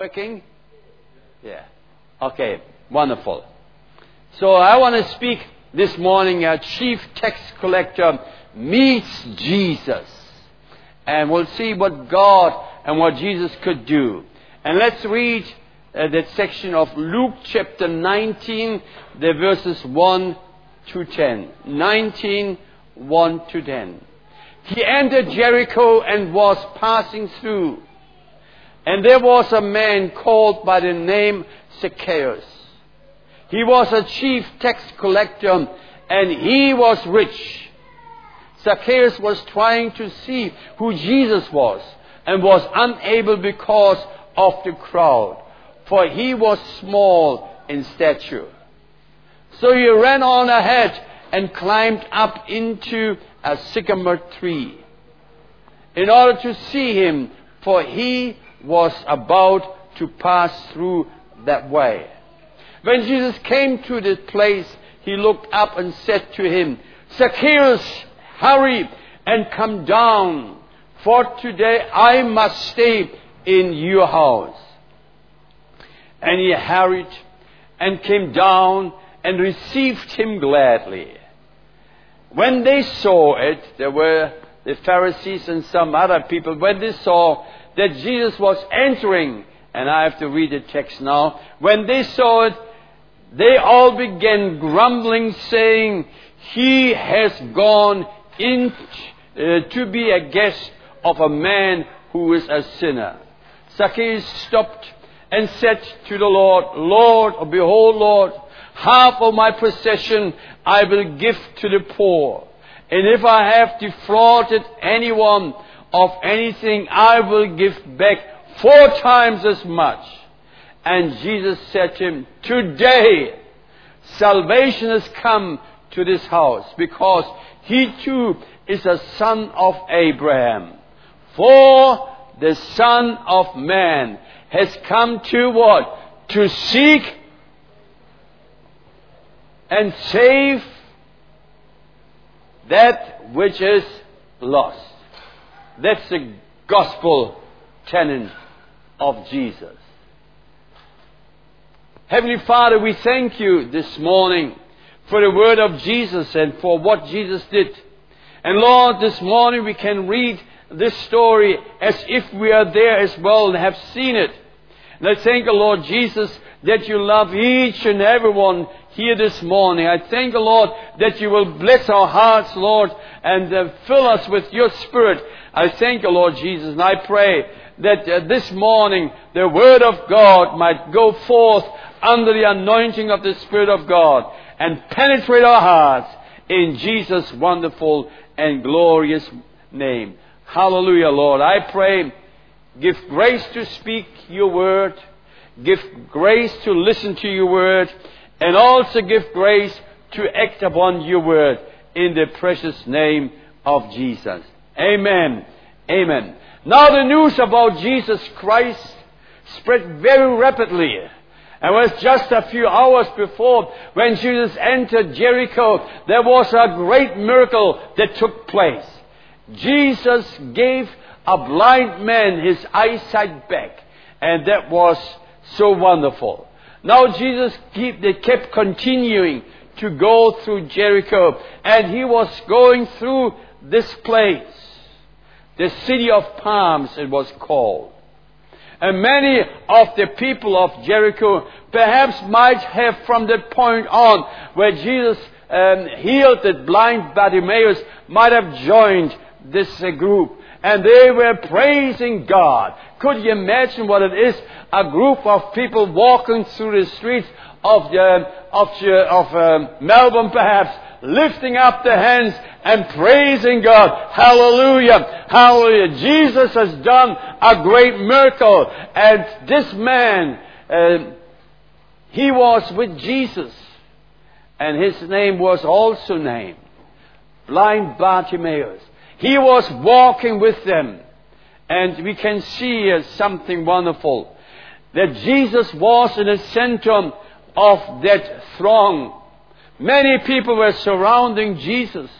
Working? Yeah. Okay, wonderful. So I want to speak this morning. A chief tax collector meets Jesus. And we'll see what God and what Jesus could do. And let's read uh, that section of Luke chapter 19, the verses 1 to 10. 19, 1 to 10. He entered Jericho and was passing through. And there was a man called by the name Zacchaeus. He was a chief tax collector and he was rich. Zacchaeus was trying to see who Jesus was and was unable because of the crowd, for he was small in stature. So he ran on ahead and climbed up into a sycamore tree in order to see him, for he was about to pass through that way. When Jesus came to the place, he looked up and said to him, Zacchaeus, hurry and come down, for today I must stay in your house. And he hurried and came down and received him gladly. When they saw it, there were the Pharisees and some other people, when they saw that Jesus was entering, and I have to read the text now, when they saw it, they all began grumbling, saying, He has gone in uh, to be a guest of a man who is a sinner. Zacchaeus stopped and said to the Lord, Lord, oh, behold, Lord, half of my possession I will give to the poor. And if I have defrauded anyone of anything, I will give back four times as much. And Jesus said to him, Today salvation has come to this house because he too is a son of Abraham. For the Son of Man has come to what? To seek and save that which is lost. That's the gospel tenet of Jesus. Heavenly Father, we thank you this morning for the word of Jesus and for what Jesus did. And Lord, this morning we can read this story as if we are there as well and have seen it. And I thank the Lord Jesus that you love each and every one here this morning. I thank the Lord that you will bless our hearts, Lord, and uh, fill us with your Spirit. I thank the Lord Jesus, and I pray that uh, this morning the Word of God might go forth under the anointing of the Spirit of God and penetrate our hearts in Jesus' wonderful and glorious name. Hallelujah, Lord. I pray, give grace to speak your word, give grace to listen to your word, and also give grace to act upon your word in the precious name of Jesus. Amen. Amen. Now the news about Jesus Christ spread very rapidly. And was just a few hours before when Jesus entered Jericho, there was a great miracle that took place. Jesus gave a blind man his eyesight back. And that was so wonderful. Now Jesus keep, they kept continuing to go through Jericho. And he was going through this place. The city of palms it was called. And many of the people of Jericho perhaps might have from that point on where Jesus um, healed the blind Bartimaeus might have joined this uh, group. And they were praising God. Could you imagine what it is? A group of people walking through the streets of, the, of, the, of um, Melbourne perhaps, lifting up their hands and praising God. Hallelujah. Hallelujah. Jesus has done a great miracle. And this man, uh, he was with Jesus. And his name was also named blind Bartimaeus. He was walking with them. And we can see uh, something wonderful. That Jesus was in the center of that throng. Many people were surrounding Jesus.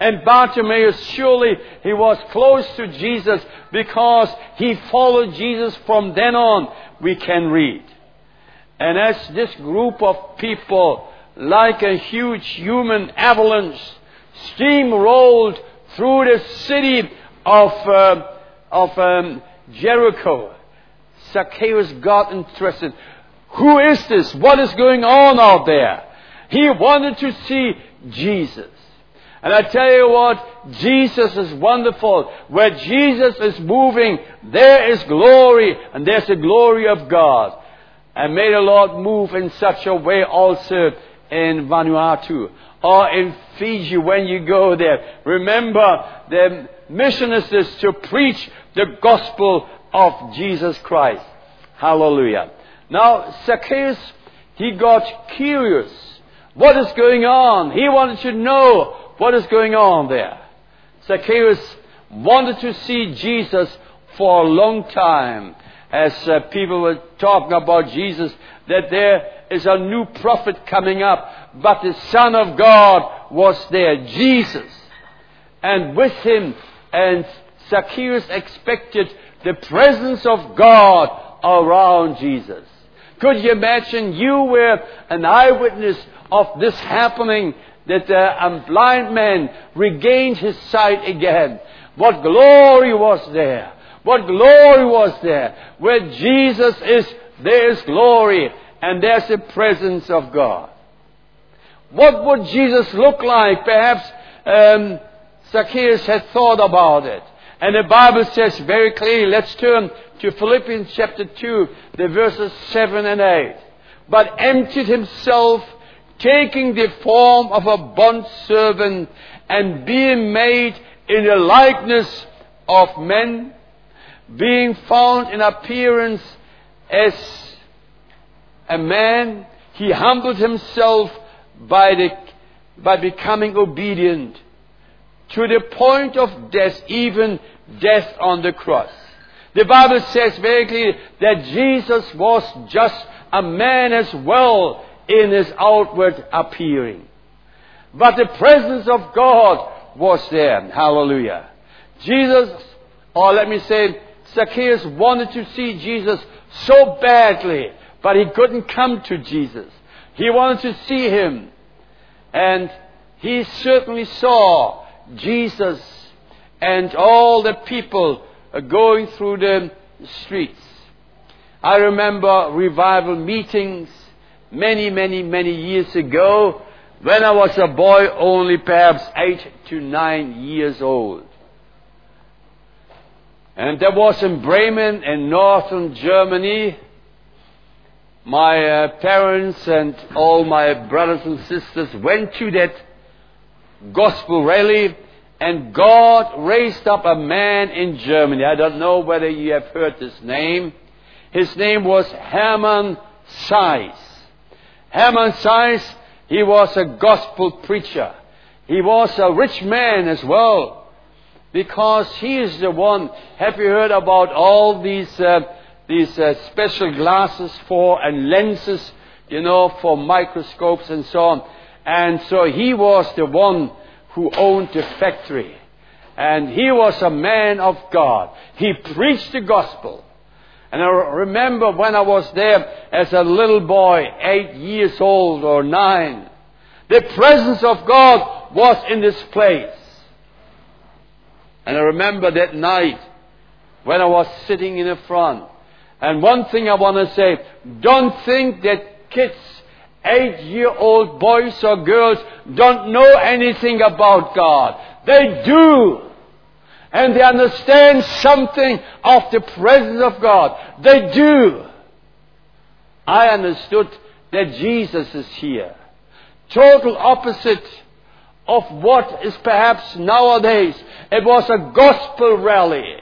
And Bartimaeus, surely he was close to Jesus because he followed Jesus from then on, we can read. And as this group of people, like a huge human avalanche, steamrolled through the city of, uh, of um, Jericho, Zacchaeus got interested. Who is this? What is going on out there? He wanted to see Jesus. And I tell you what, Jesus is wonderful. Where Jesus is moving, there is glory, and there's the glory of God. And may the Lord move in such a way also in Vanuatu or in Fiji when you go there. Remember, the mission is to preach the gospel of Jesus Christ. Hallelujah. Now, Zacchaeus, he got curious. What is going on? He wanted to know what is going on there. Zacchaeus wanted to see Jesus for a long time. As uh, people were talking about Jesus, that there is a new prophet coming up, but the Son of God was there, Jesus. And with him, and Zacchaeus expected the presence of God around Jesus. Could you imagine you were an eyewitness of this happening that a blind man regained his sight again? What glory was there! What glory was there! Where Jesus is, there is glory and there's the presence of God. What would Jesus look like? Perhaps um, Zacchaeus had thought about it. And the Bible says very clearly, let's turn to Philippians chapter 2, the verses 7 and 8. But emptied himself, taking the form of a bondservant, and being made in the likeness of men, being found in appearance as a man, he humbled himself by, the, by becoming obedient to the point of death, even death on the cross. The Bible says very clearly that Jesus was just a man as well in his outward appearing. But the presence of God was there. Hallelujah. Jesus, or let me say, Zacchaeus wanted to see Jesus so badly, but he couldn't come to Jesus. He wanted to see him. And he certainly saw Jesus and all the people going through the streets. I remember revival meetings many, many, many years ago when I was a boy, only perhaps eight to nine years old. And there was in Bremen in northern Germany, my uh, parents and all my brothers and sisters went to that gospel rally and God raised up a man in Germany. I don't know whether you have heard his name. His name was Hermann Zaiss. Hermann Zaiss, he was a gospel preacher. He was a rich man as well. Because he is the one, have you heard about all these, uh, these uh, special glasses for and lenses, you know, for microscopes and so on. And so he was the one who owned the factory. And he was a man of God. He preached the gospel. And I remember when I was there as a little boy, eight years old or nine, the presence of God was in this place. And I remember that night when I was sitting in the front. And one thing I want to say, don't think that kids eight year old boys or girls don't know anything about God. They do. And they understand something of the presence of God. They do. I understood that Jesus is here. Total opposite of what is perhaps nowadays. It was a gospel rally.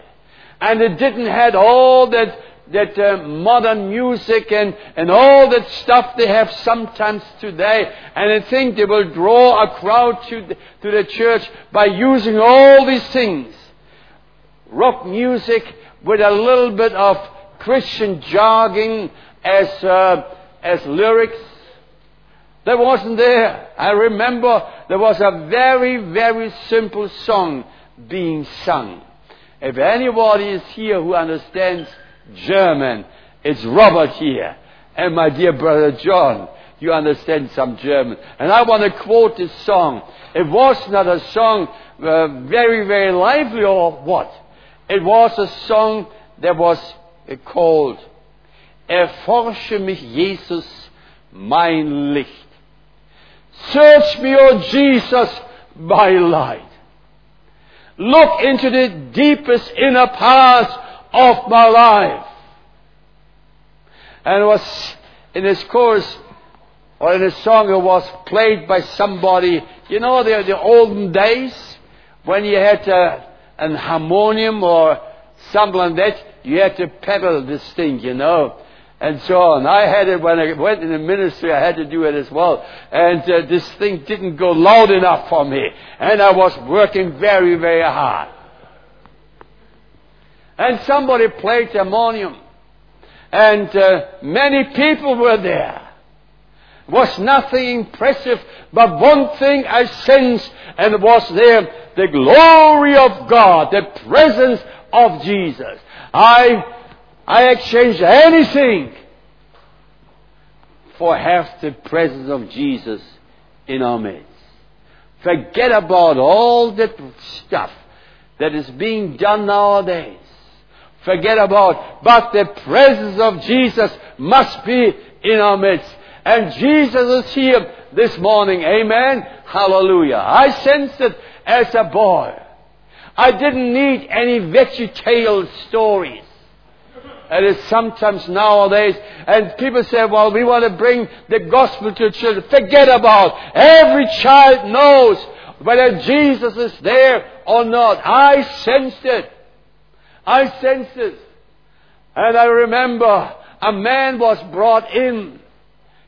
And it didn't have all that that uh, modern music and, and all that stuff they have sometimes today. And they think they will draw a crowd to the, to the church by using all these things. Rock music with a little bit of Christian jargon as, uh, as lyrics. That wasn't there. I remember there was a very, very simple song being sung. If anybody is here who understands German, it's Robert here. And my dear brother John, you understand some German. And I want to quote this song. It was not a song uh, very, very lively or what. It was a song that was uh, called Erforsche mich Jesus mein Licht. Search me, O Jesus, by light. Look into the deepest inner parts of my life. And it was in this chorus or in a song it was played by somebody. You know, the, the olden days when you had uh, an harmonium or something like that, you had to pedal this thing, you know and so on. I had it when I went in the ministry, I had to do it as well. And uh, this thing didn't go loud enough for me. And I was working very, very hard. And somebody played harmonium. And uh, many people were there. Was nothing impressive, but one thing I sensed, and was there the glory of God, the presence of Jesus. I I exchange anything for half the presence of Jesus in our midst. Forget about all that stuff that is being done nowadays. Forget about, but the presence of Jesus must be in our midst. And Jesus is here this morning. Amen. Hallelujah. I sensed it as a boy. I didn't need any veggie stories. It is sometimes nowadays, and people say, well, we want to bring the gospel to children. Forget about. it. Every child knows whether Jesus is there or not. I sensed it. I sensed it. And I remember a man was brought in.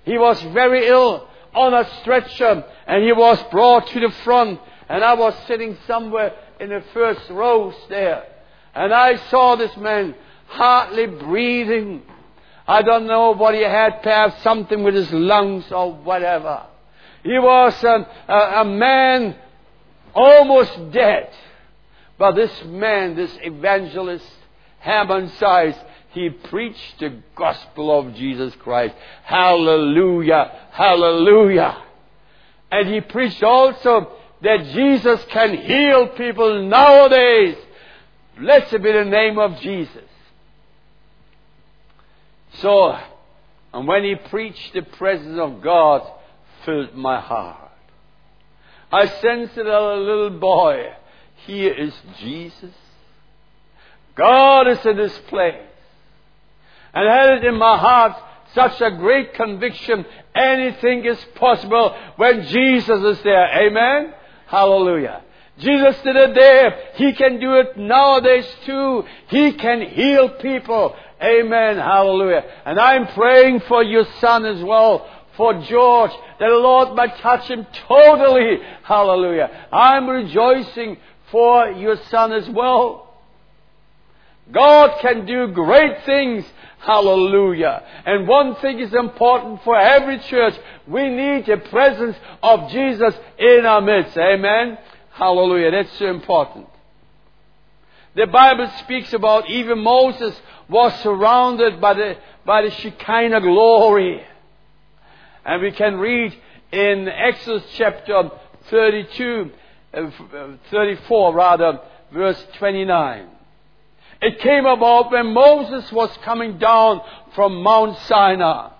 He was very ill on a stretcher and he was brought to the front and I was sitting somewhere in the first rows there. And I saw this man hardly breathing. I don't know what he had, perhaps something with his lungs or whatever. He was a, a, man almost dead. But this man, this evangelist, Hermann Zaiss, he preached the gospel of Jesus Christ. Hallelujah! Hallelujah! And he preached also that Jesus can heal people nowadays. Blessed be the name of Jesus. So, and when he preached, the presence of God filled my heart. I sensed it as a little boy. Here is Jesus. God is in this place. And I had it in my heart such a great conviction. Anything is possible when Jesus is there. Amen? Hallelujah. Jesus did it there. He can do it nowadays too. He can heal people. Amen. Hallelujah. And I'm praying for your son as well, for George, that the Lord might touch him totally. Hallelujah. I'm rejoicing for your son as well. God can do great things. Hallelujah. And one thing is important for every church. We need the presence of Jesus in our midst. Amen. Hallelujah. That's so important. The Bible speaks about even Moses was surrounded by the, by the Shekinah glory. And we can read in Exodus chapter 32, uh, 34 rather, verse 29. It came about when Moses was coming down from Mount Sinai,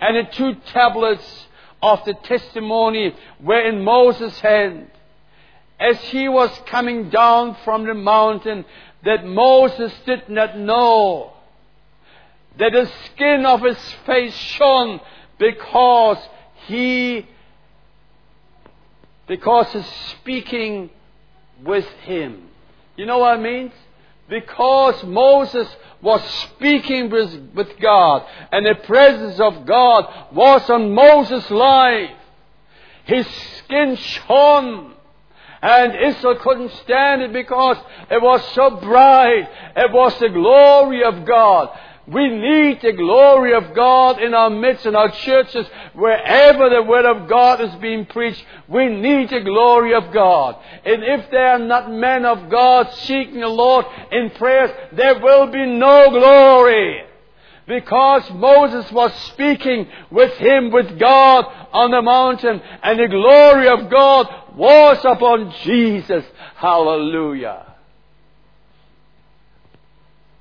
and the two tablets of the testimony were in Moses' hand. As he was coming down from the mountain, that Moses did not know that the skin of his face shone because he because he's speaking with him. You know what I mean? Because Moses was speaking with, with God and the presence of God was on Moses' life. His skin shone and Israel couldn't stand it because it was so bright. It was the glory of God. We need the glory of God in our midst, in our churches, wherever the Word of God is being preached. We need the glory of God. And if there are not men of God seeking the Lord in prayers, there will be no glory. Because Moses was speaking with him, with God on the mountain, and the glory of God was upon Jesus. Hallelujah.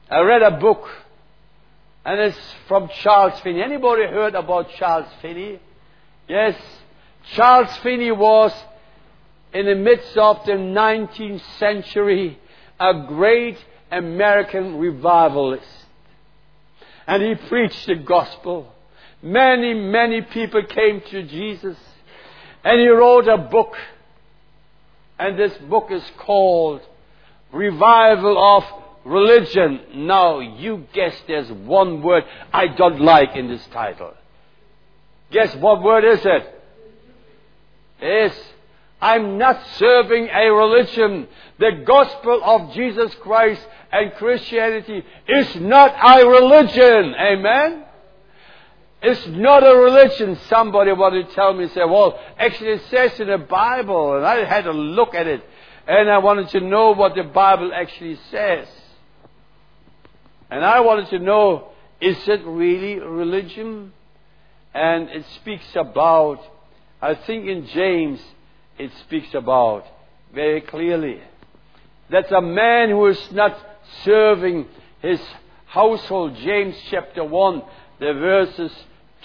I read a book and it's from Charles Finney. Anybody heard about Charles Finney? Yes. Charles Finney was in the midst of the 19th century a great American revivalist. And he preached the gospel. Many, many people came to Jesus. And he wrote a book. And this book is called Revival of religion. Now, you guess there's one word I don't like in this title. Guess what word is it? Yes. I'm not serving a religion. The gospel of Jesus Christ and Christianity is not a religion. Amen? It's not a religion. Somebody wanted to tell me, say, well, actually it says in the Bible, and I had to look at it, and I wanted to know what the Bible actually says. And I wanted to know, is it really religion? And it speaks about, I think in James, it speaks about very clearly that a man who is not serving his household, James chapter 1, the verses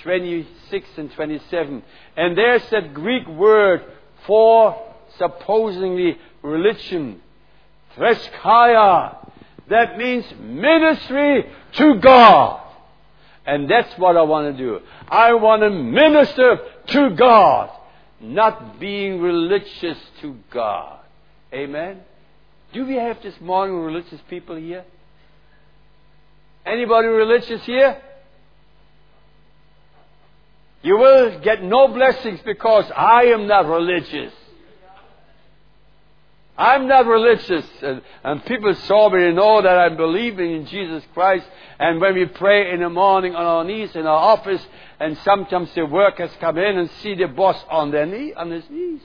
26 and 27. And there's that Greek word for supposedly religion, threskeia, that means ministry to God. And that's what I want to do. I want to minister to God, not being religious to God. Amen? Do we have this morning religious people here? Anybody religious here? You will get no blessings because I am not religious. I'm not religious. And, and people saw me and know that I'm believing in Jesus Christ. And when we pray in the morning on our knees in our office, and sometimes the workers come in and see the boss on their knee, on his knees.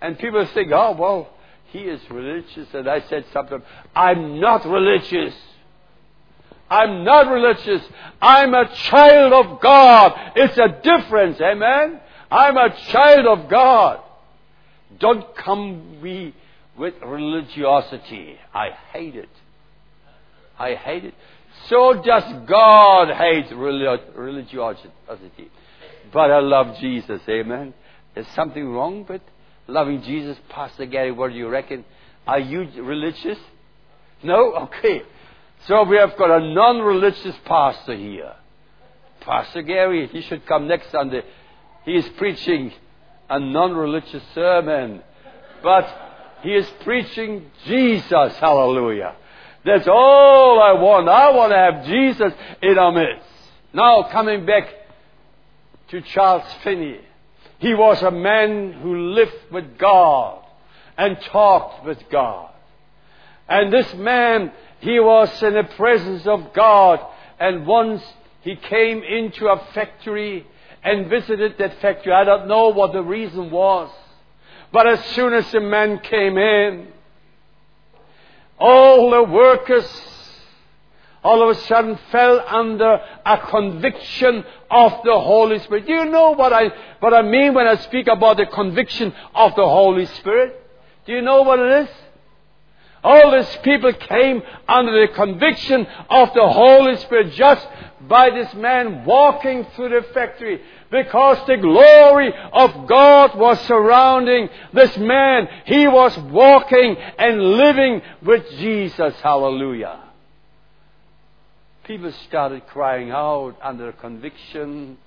And people think, oh, well, he is religious. And I said something, I'm not religious. I'm not religious. I'm a child of God. It's a difference, amen? I'm a child of God. Don't come me with religiosity. I hate it. I hate it. So does God hate religiosity. But I love Jesus. Amen. There's something wrong with loving Jesus. Pastor Gary, what do you reckon? Are you religious? No? Okay. So we have got a non-religious pastor here. Pastor Gary, he should come next Sunday. He is preaching a non religious sermon, but he is preaching Jesus. Hallelujah. That's all I want. I want to have Jesus in our midst. Now, coming back to Charles Finney. He was a man who lived with God and talked with God. And this man, he was in the presence of God. And once he came into a factory and visited that factory. I don't know what the reason was. But as soon as the man came in, all the workers all of a sudden fell under a conviction of the Holy Spirit. Do you know what I, what I mean when I speak about the conviction of the Holy Spirit? Do you know what it is? All these people came under the conviction of the Holy Spirit just by this man walking through the factory because the glory of God was surrounding this man. He was walking and living with Jesus. Hallelujah. People started crying out under conviction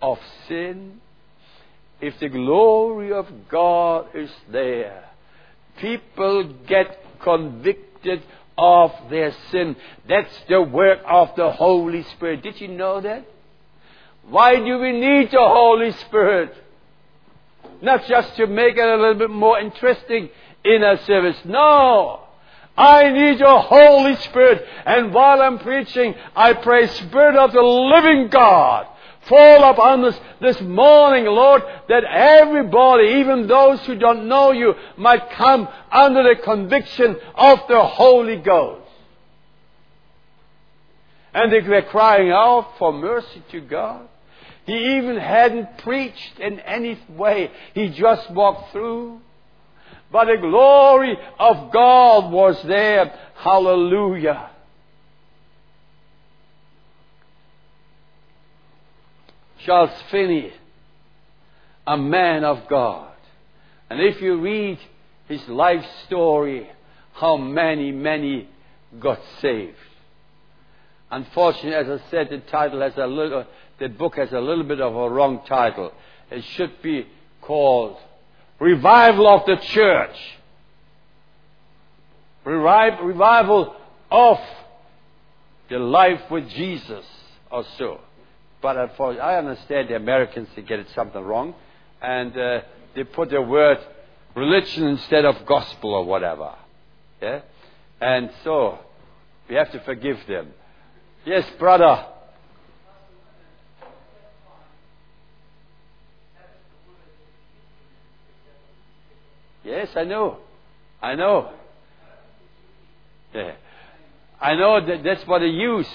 of sin. If the glory of God is there, people get convicted of their sin. That's the work of the Holy Spirit. Did you know that? Why do we need the Holy Spirit? Not just to make it a little bit more interesting in our service. No! I need your Holy Spirit. And while I'm preaching, I pray, Spirit of the living God, fall upon us this morning, Lord, that everybody, even those who don't know you, might come under the conviction of the Holy Ghost. And they were crying out for mercy to God. He even hadn't preached in any way. He just walked through. But the glory of God was there. Hallelujah. Charles Finney, a man of God. And if you read his life story, how many, many got saved. Unfortunately, as I said, the title has a little, the book has a little bit of a wrong title. It should be called Revival of the Church. Revival of the life with Jesus or so. But unfortunately, I understand the Americans they get it something wrong, and uh, they put the word religion instead of gospel or whatever. Yeah? And so we have to forgive them. Yes, brother. Yes, I know. I know. Yeah. I know that that's what they use.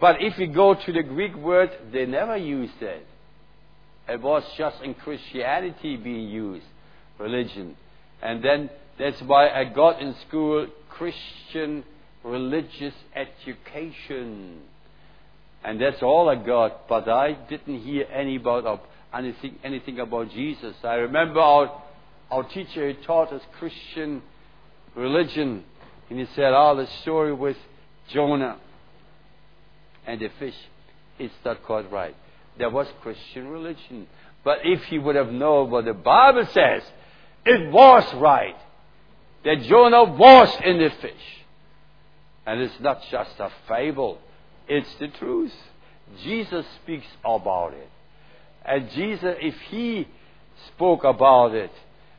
But if you go to the Greek word, they never used it. It was just in Christianity being used, religion. And then that's why I got in school Christian religious education. And that's all I got, but I didn't hear any about anything, anything about Jesus. I remember our, our teacher who taught us Christian religion, and he said, Oh, the story with Jonah and the fish, it's not quite right. There was Christian religion. But if he would have known what the Bible says, it was right that Jonah was in the fish. And it's not just a fable, it's the truth. Jesus speaks about it. And Jesus, if he spoke about it,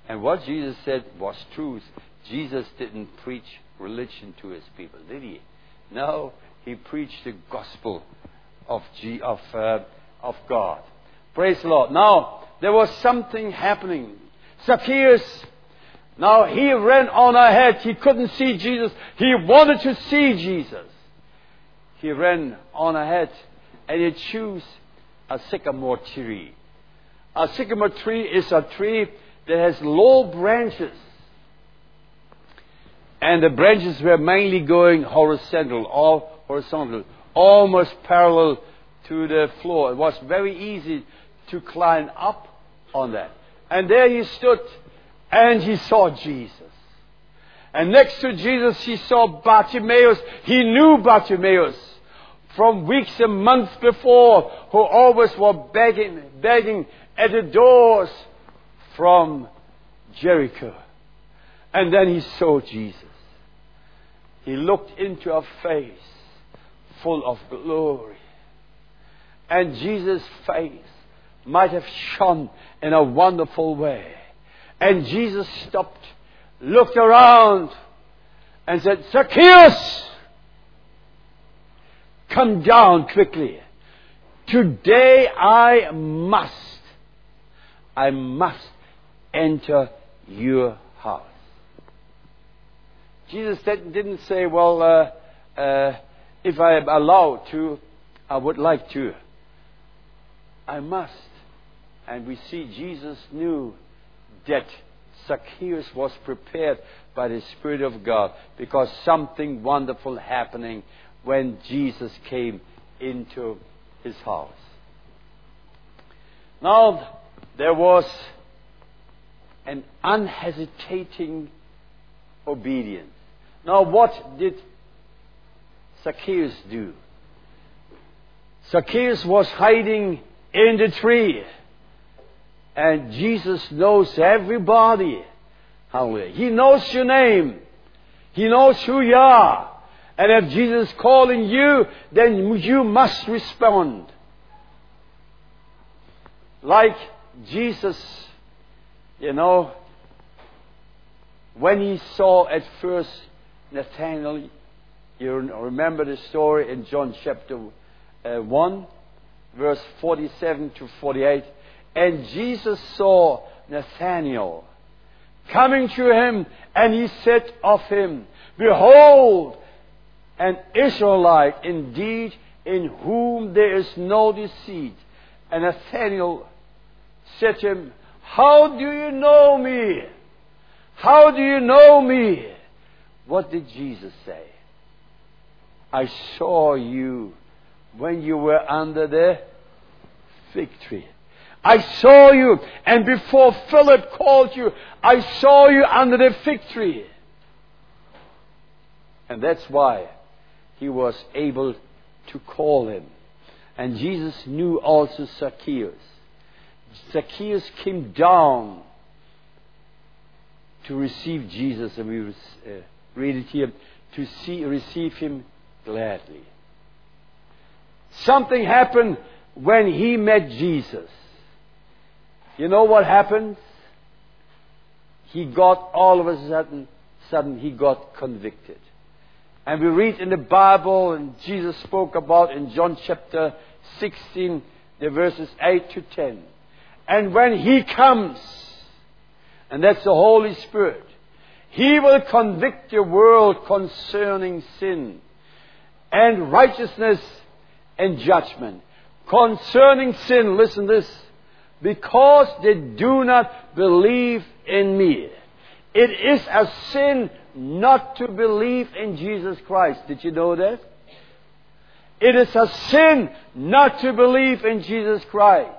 and what Jesus said was truth, Jesus didn't preach religion to his people, did he? No, he preached the gospel of, G, of, uh, of God. Praise the Lord. Now, there was something happening. Zacchaeus now he ran on ahead. He couldn't see Jesus. He wanted to see Jesus. He ran on ahead and he chose a sycamore tree. A sycamore tree is a tree that has low branches. And the branches were mainly going horizontal, all horizontal, almost parallel to the floor. It was very easy to climb up on that. And there he stood and he saw Jesus. And next to Jesus, he saw Bartimaeus. He knew Bartimaeus from weeks and months before, who always were begging, begging at the doors from Jericho. And then he saw Jesus. He looked into a face full of glory. And Jesus' face might have shone in a wonderful way. And Jesus stopped, looked around, and said, Zacchaeus, come down quickly. Today I must, I must enter your house. Jesus didn't say, well, uh, uh, if I am allowed to, I would like to. I must. And we see Jesus knew that Zacchaeus was prepared by the Spirit of God because something wonderful happening when Jesus came into his house. Now, there was an unhesitating obedience. Now, what did Zacchaeus do? Zacchaeus was hiding in the tree. And Jesus knows everybody. Hallelujah. He knows your name. He knows who you are. And if Jesus is calling you, then you must respond. Like Jesus, you know, when he saw at first Nathanael, you remember the story in John chapter uh, 1, verse 47 to 48. And Jesus saw Nathanael coming to him, and he said of him, Behold, an Israelite indeed, in whom there is no deceit. And Nathanael said to him, How do you know me? How do you know me? What did Jesus say? I saw you when you were under the fig tree. I saw you, and before Philip called you, I saw you under the fig tree. And that's why he was able to call him. And Jesus knew also Zacchaeus. Zacchaeus came down to receive Jesus, and we uh, read it here, to see, receive him gladly. Something happened when he met Jesus. You know what happened? He got all of a sudden, sudden he got convicted. And we read in the Bible, and Jesus spoke about in John chapter 16, the verses 8 to 10. And when He comes, and that's the Holy Spirit, He will convict the world concerning sin and righteousness and judgment. Concerning sin, listen this, because they do not believe in me. It is a sin not to believe in Jesus Christ. Did you know that? It is a sin not to believe in Jesus Christ.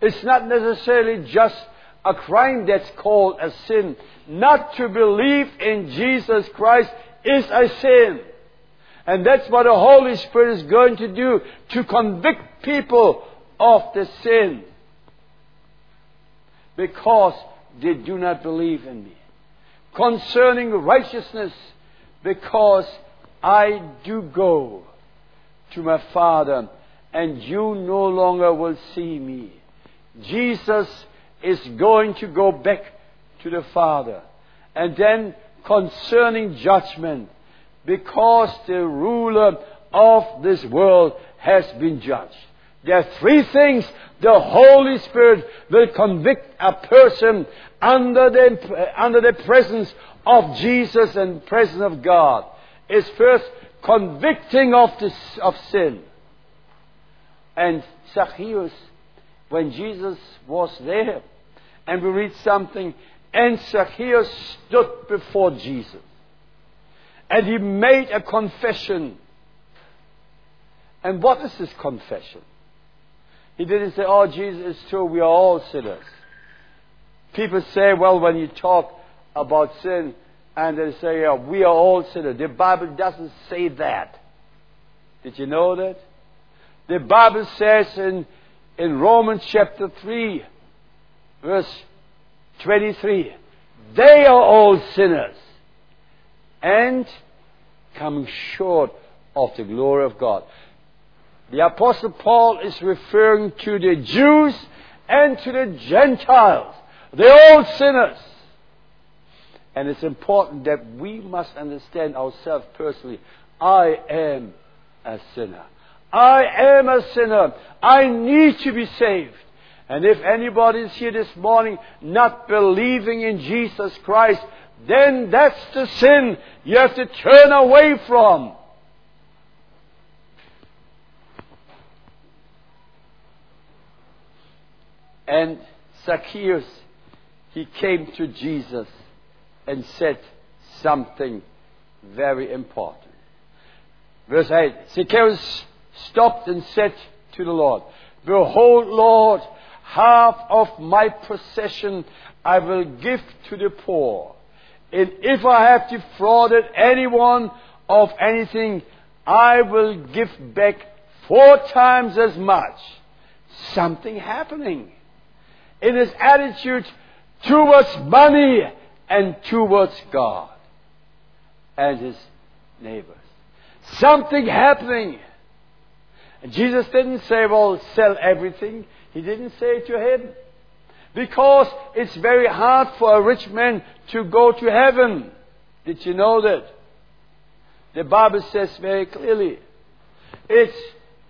It's not necessarily just a crime that's called a sin. Not to believe in Jesus Christ is a sin. And that's what the Holy Spirit is going to do to convict people of the sin. Because they do not believe in me concerning righteousness because I do go to my Father and you no longer will see me. Jesus is going to go back to the Father. And then concerning judgment, because the ruler of this world has been judged. There are three things the Holy Spirit will convict a person under the, under the presence of Jesus and presence of God. Is first convicting of, this, of sin. And Zacchaeus, when Jesus was there, and we read something, and Zacchaeus stood before Jesus. And he made a confession. And what is this confession? He didn't say, Oh, Jesus, it's true, we are all sinners. People say, well, when you talk about sin, and they say, yeah, we are all sinners. The Bible doesn't say that. Did you know that? The Bible says in, in Romans chapter 3, verse 23, they are all sinners and coming short of the glory of God. The Apostle Paul is referring to the Jews and to the Gentiles. They're all sinners. And it's important that we must understand ourselves personally. I am a sinner. I am a sinner. I need to be saved. And if anybody is here this morning not believing in Jesus Christ, then that's the sin you have to turn away from. And Zacchaeus, he came to Jesus and said something very important. Verse 8 Zacchaeus stopped and said to the Lord, Behold, Lord, half of my possession I will give to the poor. And if I have defrauded anyone of anything, I will give back four times as much. Something happening in his attitude towards money and towards God and his neighbors. Something happening. And Jesus didn't say, well, sell everything. He didn't say to him. Because it's very hard for a rich man to go to heaven. Did you know that? The Bible says very clearly it's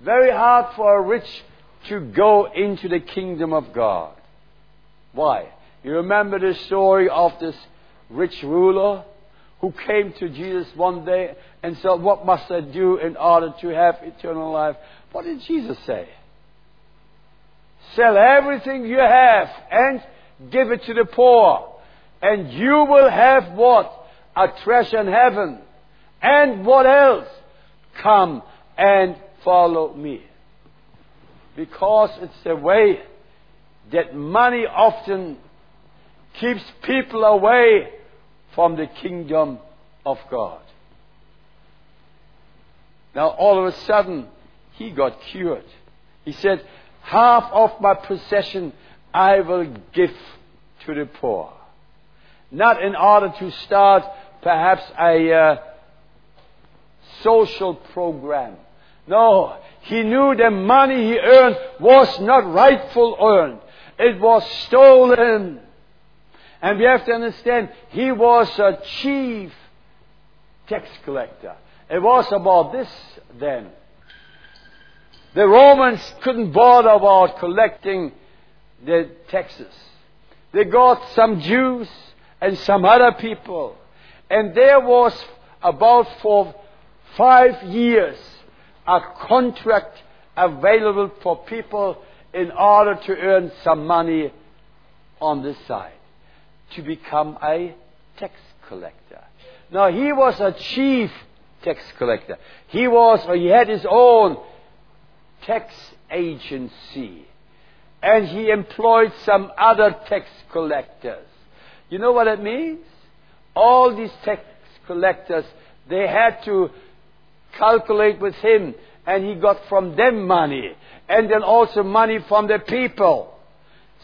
very hard for a rich to go into the kingdom of God. Why? You remember the story of this rich ruler who came to Jesus one day and said, What must I do in order to have eternal life? What did Jesus say? Sell everything you have and give it to the poor, and you will have what? A treasure in heaven. And what else? Come and follow me. Because it's the way that money often keeps people away from the kingdom of God. Now, all of a sudden, he got cured. He said, Half of my possession I will give to the poor. Not in order to start perhaps a uh, social program. No, he knew the money he earned was not rightful earned. It was stolen. And we have to understand, he was a chief tax collector. It was about this then. The Romans couldn't bother about collecting the taxes. They got some Jews and some other people. And there was about for five years a contract available for people in order to earn some money on the side to become a tax collector. Now he was a chief tax collector. He was, he had his own tax agency. And he employed some other tax collectors. You know what it means? All these tax collectors, they had to calculate with him, and he got from them money, and then also money from the people.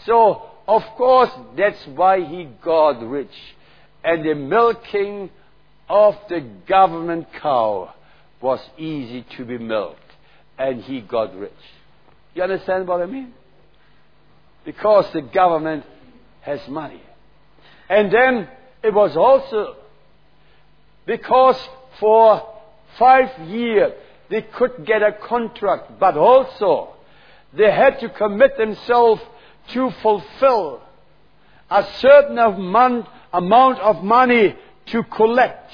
So, of course, that's why he got rich. And the milking of the government cow was easy to be milked, and he got rich. You understand what I mean? Because the government has money. And then it was also because for five years they could get a contract, but also they had to commit themselves to fulfill a certain amount, amount of money to collect.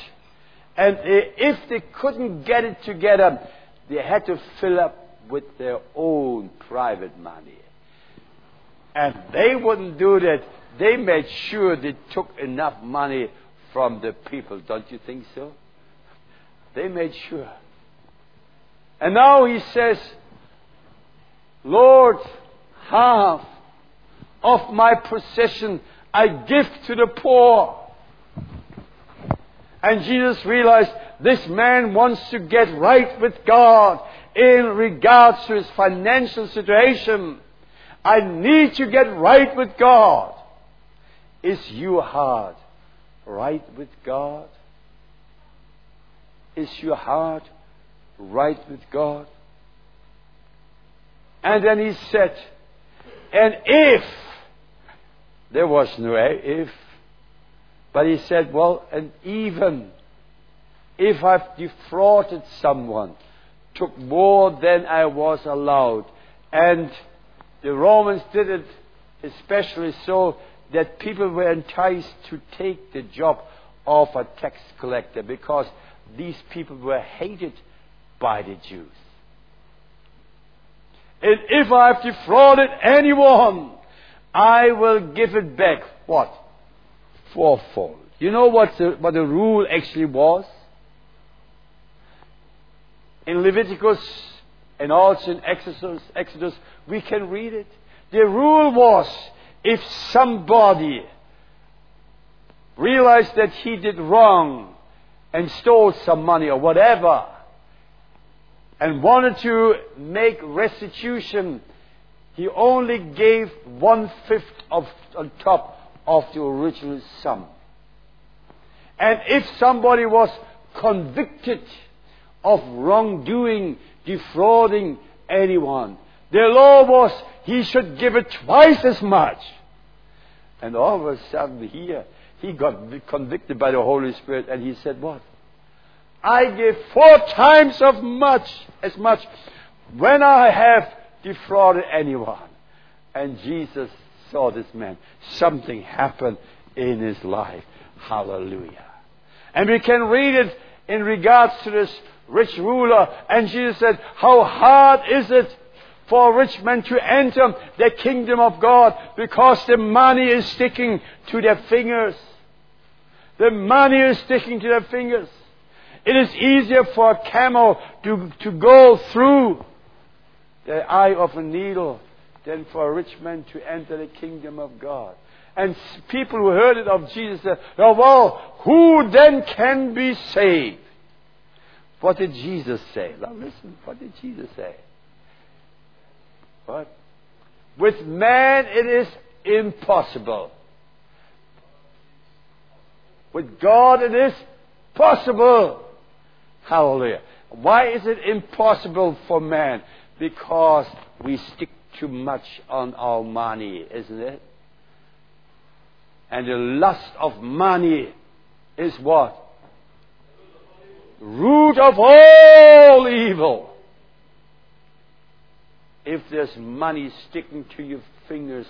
And eh, if they couldn't get it together, they had to fill up with their own private money. And they wouldn't do that. They made sure they took enough money from the people. Don't you think so? They made sure. And now he says, Lord, half of my possession I give to the poor. And Jesus realized this man wants to get right with God in regards to his financial situation. I need to get right with God. Is your heart right with God? Is your heart right with God? And then he said, and if, there was no if, but he said, well, and even if I've defrauded someone, took more than I was allowed, and the Romans did it especially so that people were enticed to take the job of a tax collector because these people were hated by the Jews. And if I've defrauded anyone, I will give it back. What? Fourfold. You know what the, what the rule actually was? In Leviticus and also in Exodus, Exodus, we can read it. The rule was if somebody realized that he did wrong, and stole some money or whatever and wanted to make restitution, he only gave one fifth of on top of the original sum. And if somebody was convicted of wrongdoing, defrauding anyone, the law was he should give it twice as much. And all of a sudden here, he got convicted by the Holy Spirit and he said, What? I give four times of much, as much, when I have defrauded anyone. And Jesus saw this man. Something happened in his life. Hallelujah. And we can read it in regards to this rich ruler. And Jesus said, How hard is it for a rich men to enter the kingdom of God because the money is sticking to their fingers. The money is sticking to their fingers. It is easier for a camel to, to go through the eye of a needle than for a rich man to enter the kingdom of God. And people who heard it of Jesus said, oh, well, who then can be saved? What did Jesus say? Now listen, what did Jesus say? What? With man it is impossible. With God it is possible. Hallelujah. Why is it impossible for man? Because we stick too much on our money, isn't it? And the lust of money is what? Root of all evil. If there's money sticking to your fingers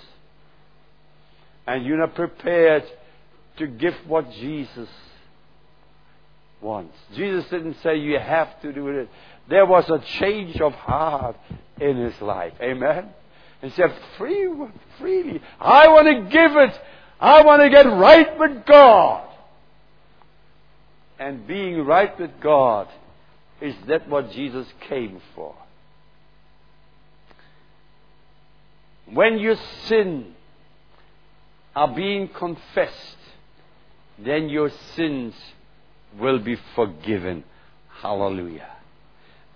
and you're not prepared to give what Jesus wants. Jesus didn't say you have to do it. There was a change of heart in his life. Amen. He said, free, freely. I want to give it. I want to get right with God. And being right with God is that what Jesus came for. When your sin are being confessed, then your sins will be forgiven. Hallelujah.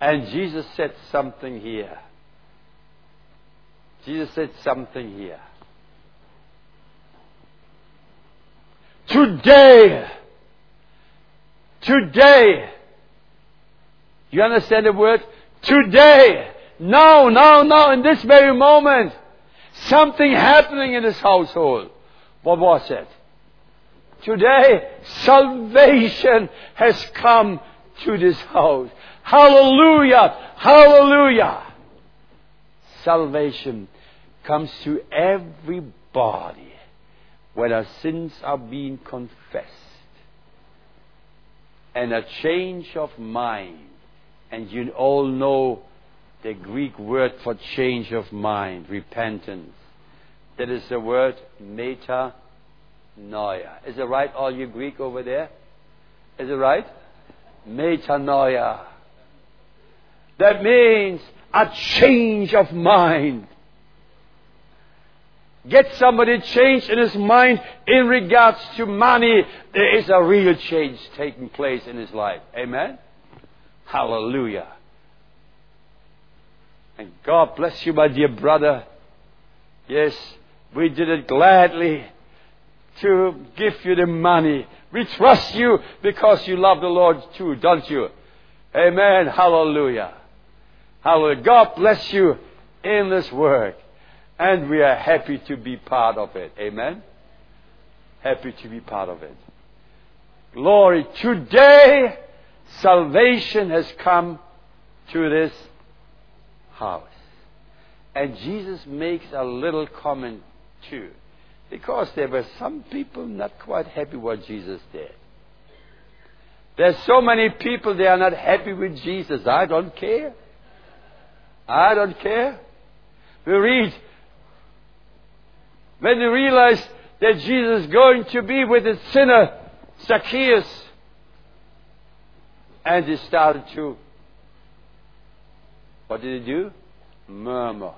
And Jesus said something here. Jesus said something here. Today, today, you understand the word? Today, now, now, now, in this very moment, something happening in this household. What was it? Today, salvation has come to this house. Hallelujah! Hallelujah! Salvation comes to everybody when our sins are being confessed and a change of mind. And you all know the Greek word for change of mind, repentance. That is the word meta Noia. Is it right, all you Greek over there? Is it right? Metanoia. That means a change of mind. Get somebody changed in his mind in regards to money. There is a real change taking place in his life. Amen? Hallelujah. And God bless you, my dear brother. Yes, we did it gladly to give you the money. We trust you because you love the Lord too, don't you? Amen. Hallelujah. Hallelujah. God bless you in this work. And we are happy to be part of it. Amen. Happy to be part of it. Glory. Today, salvation has come to this house. And Jesus makes a little comment too. Because there were some people not quite happy what Jesus did. There's so many people they are not happy with Jesus. I don't care. I don't care. We read when they realized that Jesus is going to be with the sinner Zacchaeus, and they started to. What did they do? Murmur.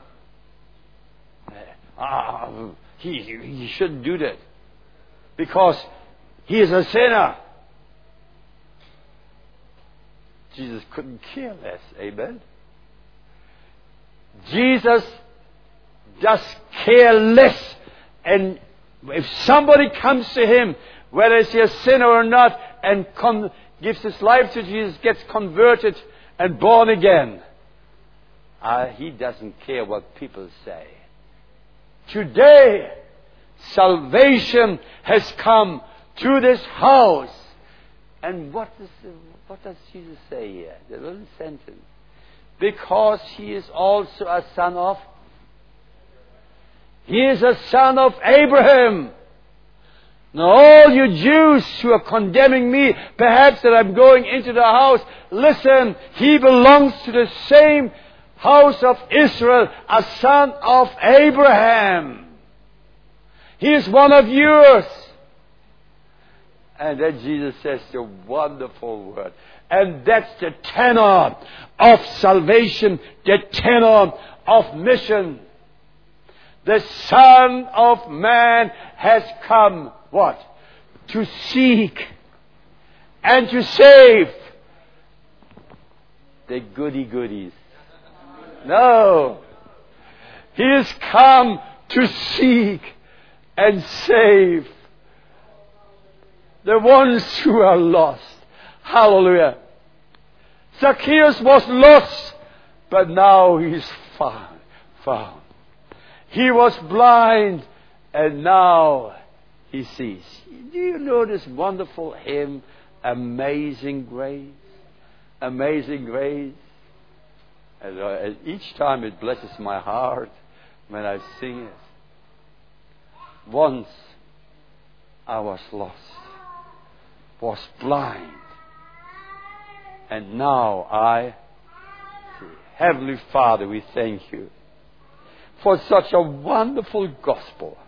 Ah, he, he shouldn't do that. Because he is a sinner. Jesus couldn't care less. Amen. Jesus does care less. And if somebody comes to him, whether it's a sinner or not, and gives his life to Jesus, gets converted and born again, uh, he doesn't care what people say. Today, salvation has come to this house. And what, is, what does Jesus say here? The little sentence. Because he is also a son of he is a son of Abraham. Now, all you Jews who are condemning me, perhaps that I'm going into the house, listen, he belongs to the same house of Israel, a son of Abraham. He is one of yours. And then Jesus says the wonderful word. And that's the tenor of salvation, the tenor of mission. The Son of Man has come, what? To seek and to save the goody goodies. No. He has come to seek and save the ones who are lost. Hallelujah. Zacchaeus was lost, but now he's found. Found. He was blind, and now he sees. Do you know this wonderful hymn, Amazing Grace? Amazing Grace. And, each time it blesses my heart when I sing it. Once I was lost, was blind, and now I see. Heavenly Father, we thank you for such a wonderful gospel